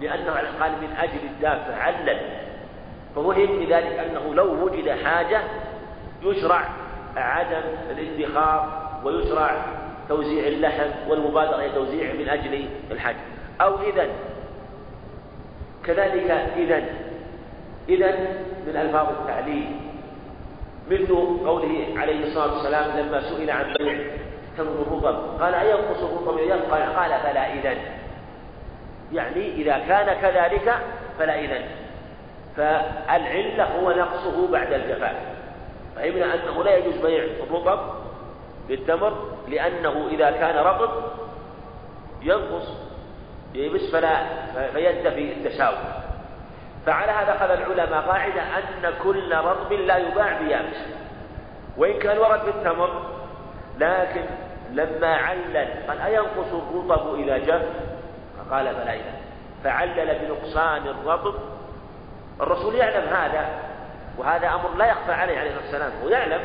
لأنه قال من أجل الدافع علل. فوهم بذلك أنه لو وجد حاجة يشرع عدم الادخار ويشرع توزيع اللحم والمبادرة إلى توزيعه من أجل الحج. أو إذا كذلك إذا إذا من ألفاظ التعليل. مثل قوله عليه الصلاة والسلام لما سئل عن بيع تمر الرطب. قال أينقص الرطب قال قال فلا إذا يعني إذا كان كذلك فلا إذا فالعلة هو نقصه بعد الجفاف فهمنا أنه لا يجوز بيع الرطب بالتمر لأنه إذا كان رطب ينقص يبس فلا فينتفي التساوي فعلى هذا أخذ العلماء قاعدة أن كل رطب لا يباع بيابس. وإن كان ورد بالتمر لكن لما علل قال أينقص الرطب إذا جف فقال إذا فعلل بنقصان الرطب. الرسول يعلم هذا. وهذا أمر لا يخفى عليه عليه الصلاة والسلام. هو يعلم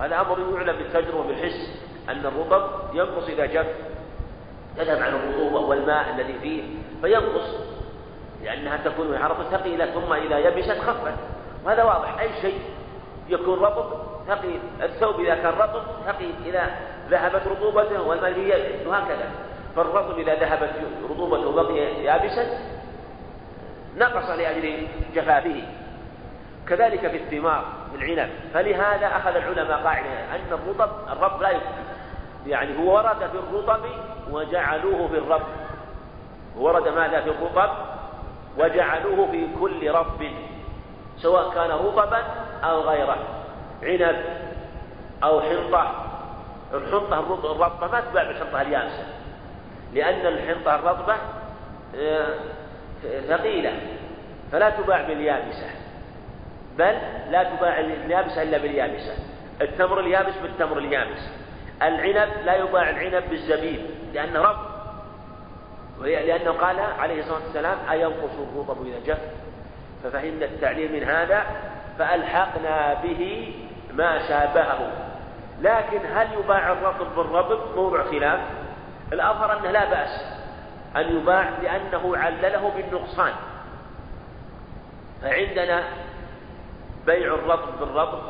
هذا أمر يعلم بالتجربة وبالحس أن الرطب ينقص إذا جف يذهب عن الرطوبة والماء الذي فيه فينقص لأنها تكون حرة ثقيلة ثم إذا يبست خفت. وهذا واضح. أي شيء يكون رطب ثقيل الثوب إذا كان رطب ثقيل إذا ذهبت رطوبته والماء وهكذا. فالرطب إذا ذهبت رطوبته وبقي يابسا نقص لأجل جفافه كذلك في الثمار العنب. فلهذا أخذ العلماء قاعدة أن الرطب الرب لا يكفي يعني هو ورد في الرطب وجعلوه في الرب ورد ماذا في الرطب؟ وجعلوه في كل رب سواء كان رطبا أو غيره. عنب أو حنطة. الحنطة الرطبة ما تباع بالحنطة اليابسة. لأن الحنطة الرطبة آه، ثقيلة فلا تباع باليابسة. بل لا تباع اليابسة إلا باليابسة. التمر اليابس بالتمر اليابس. العنب لا يباع العنب بالزبيب لأنه رب لأنه قال عليه الصلاة والسلام أينقص الرطب إذا جف؟ ففهمنا التعليل من هذا فألحقنا به ما شابهه. لكن هل يباع الرطب بالرطب؟ موضع خلاف. الأظهر أنه لا بأس أن يباع لأنه علله بالنقصان. فعندنا بيع الرطب بالرطب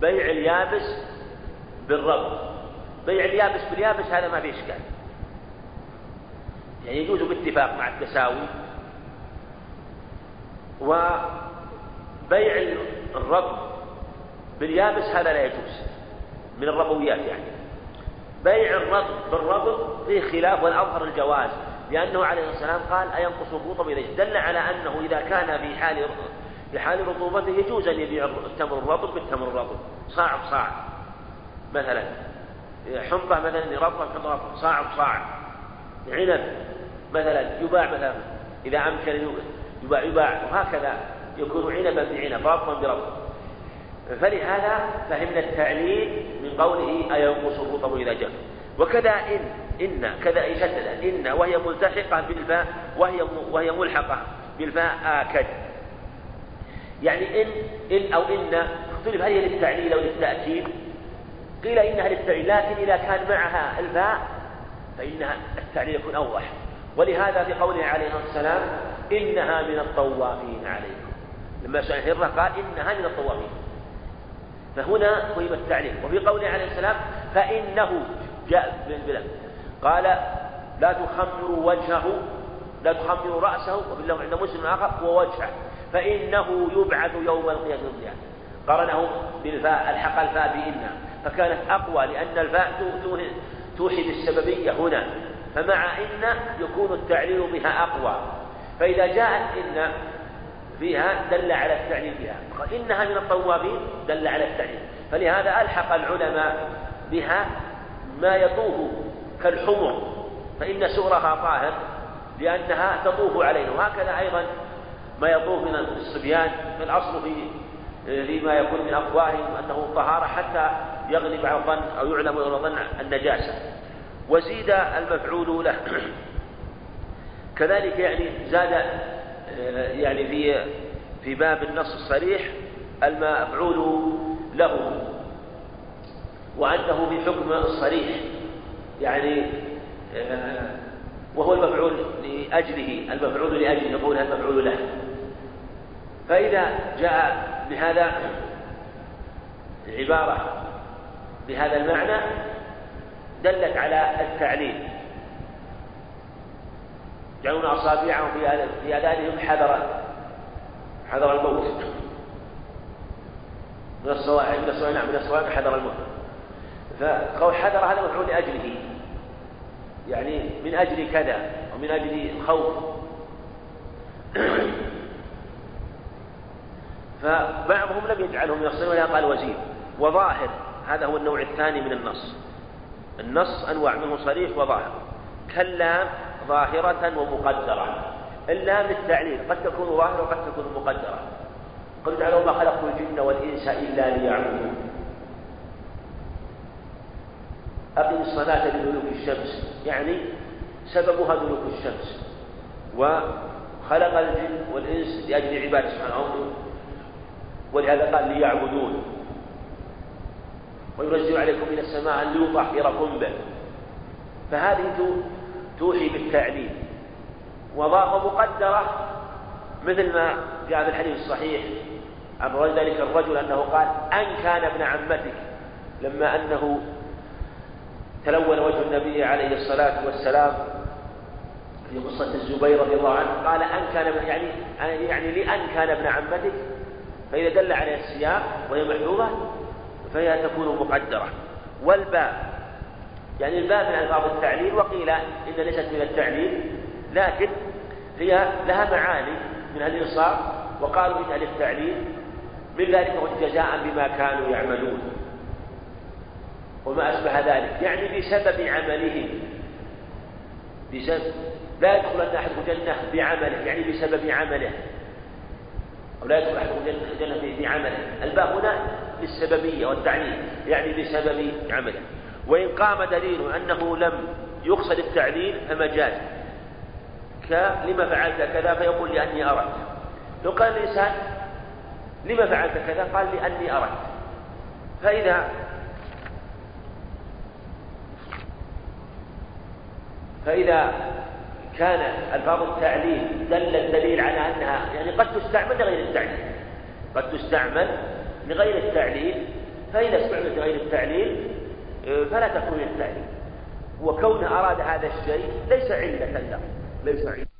بيع اليابس بالرطب بيع اليابس باليابس هذا ما فيه إشكال. يعني يجوز باتفاق مع التساوي. وبيع الرطب باليابس هذا لا يجوز من الربويات يعني. بيع الرطب بالرطب فيه خلاف والأظهر الجواز لأنه عليه الصلاة والسلام قال أينقص الرطب إذا دل على أنه إذا كان في حال في حال رطوبته يجوز أن يبيع التمر الرطب بالتمر الرطب. صاع بصاع. مثلا. حنطة مثلا رطبة حنطة صاع بصاع. عنب مثلا يباع مثلا. إذا أمكن يباع يباع. وهكذا يكون عنبا بعنب رطبا برطب. فلهذا فهمنا التعليل من قوله أينقص الرطب إذا جف وكذا إن إن كذا يشدد إن وهي ملتحقة بالفاء وهي وهي ملحقة بالفاء آكد. يعني إن إن أو إن اختلف هل هي للتعليل أو للتأكيد. قيل إنها للتعليل لكن إذا كان معها الفاء فإنها التعليل يكون أوضح. ولهذا في قوله عليه الصلاة والسلام إنها من الطوافين عليكم. لما سأل هرة قال إنها من الطوافين. فهنا فهم التعليل. وفي قوله عليه السلام فإنه جاء بالبلاد قال لا تخمروا وجهه لا تخمروا رأسه وفي اللفظ عند مسلم آخر ووجهه فإنه يبعث يوم القيامة يوم قرنه بالفاء الحق الفاء بإن فكانت أقوى لأن الفاء توحي بالسببية هنا. فمع إن يكون التعليل بها أقوى. فإذا جاءت إن فيها دل على التعليل بها. إنها من الطوابين دل على التعليل. فلهذا ألحق العلماء بها ما يطوف كالحمر. فإن سؤرها طاهر لأنها تطوف علينا. وهكذا أيضا ما يطوف من الصبيان الأصل في فيما يكون من أفواههم أنه طهارة حتى يغلب على الظن أو يعلم الظن النجاسة. وزيد المفعول له. <coughs> كذلك يعني زاد يعني في في باب النص الصريح المفعول له. وأنه بحكم الصريح يعني وهو المفعول لأجله المفعول لأجله يقول المفعول له. فإذا جاء بهذا العبارة بهذا المعنى دلت على التعليل. يجعلون أصابعهم في آذانهم حذر حذر الموت. من الصواعق من الصواعق نعم من الصواعق حذر الموت. فقول حذر هذا مفعول لأجله. يعني من أجل كذا ومن أجل الخوف فبعضهم لم يجعله من الصين ولا قال وزير. وظاهر هذا هو النوع الثاني من النص. النص أنواع منه صريح وظاهر. كاللام ظاهرة ومقدرة. اللام للتعليل قد تكون ظاهرة وقد تكون مقدرة. قل تعالى ما خلقت الجن والإنس إلا ليعبدون. أقم الصلاة لدلوك الشمس. يعني سببها دلوك الشمس. وخلق الجن والإنس لأجل عبادة سبحانه ولهذا قال ليعبدون. وينزل عليكم من السماء ليطهركم به. فهذه توحي بالتعليل. وضاف مقدرة مثل ما جاء في الحديث الصحيح عن ذلك الرجل أنه قال أن كان ابن عمتك. لما أنه تلون وجه النبي عليه الصلاة والسلام في قصة الزبير رضي الله عنه قال أن كان يعني يعني لأن كان ابن عمتك فإذا دل عليها السياق وهي محذوفة فهي تكون مقدرة. والباء يعني الباء من ألفاظ التعليل وقيل إن ليست من التعليل لكن هي لها معاني من الإنصاف وقالوا أهل التعليل من ذلك جزاء بما كانوا يعملون. وما أشبه ذلك. يعني بسبب عملهم بسبب لا يدخل أحدكم الجنة بعمله يعني بسبب عمله. أو لا يدخل أحدهم الجنة بعمله الباء هنا للسببية والتعليل يعني بسبب عمله. وإن قام دليل أنه لم يقصد التعليل فمجاز. لما فعلت كذا فيقول لأني أردت. لو قال الإنسان لما فعلت كذا قال لأني أردت. فإذا فإذا كان ألفاظ التعليل دل الدليل على أنها يعني قد تستعمل لغير التعليل. قد تستعمل لغير التعليل. فإذا استعملت لغير التعليل آه، فلا تكون التعليل وكونه أراد هذا الشيء ليس علة له ليس علة.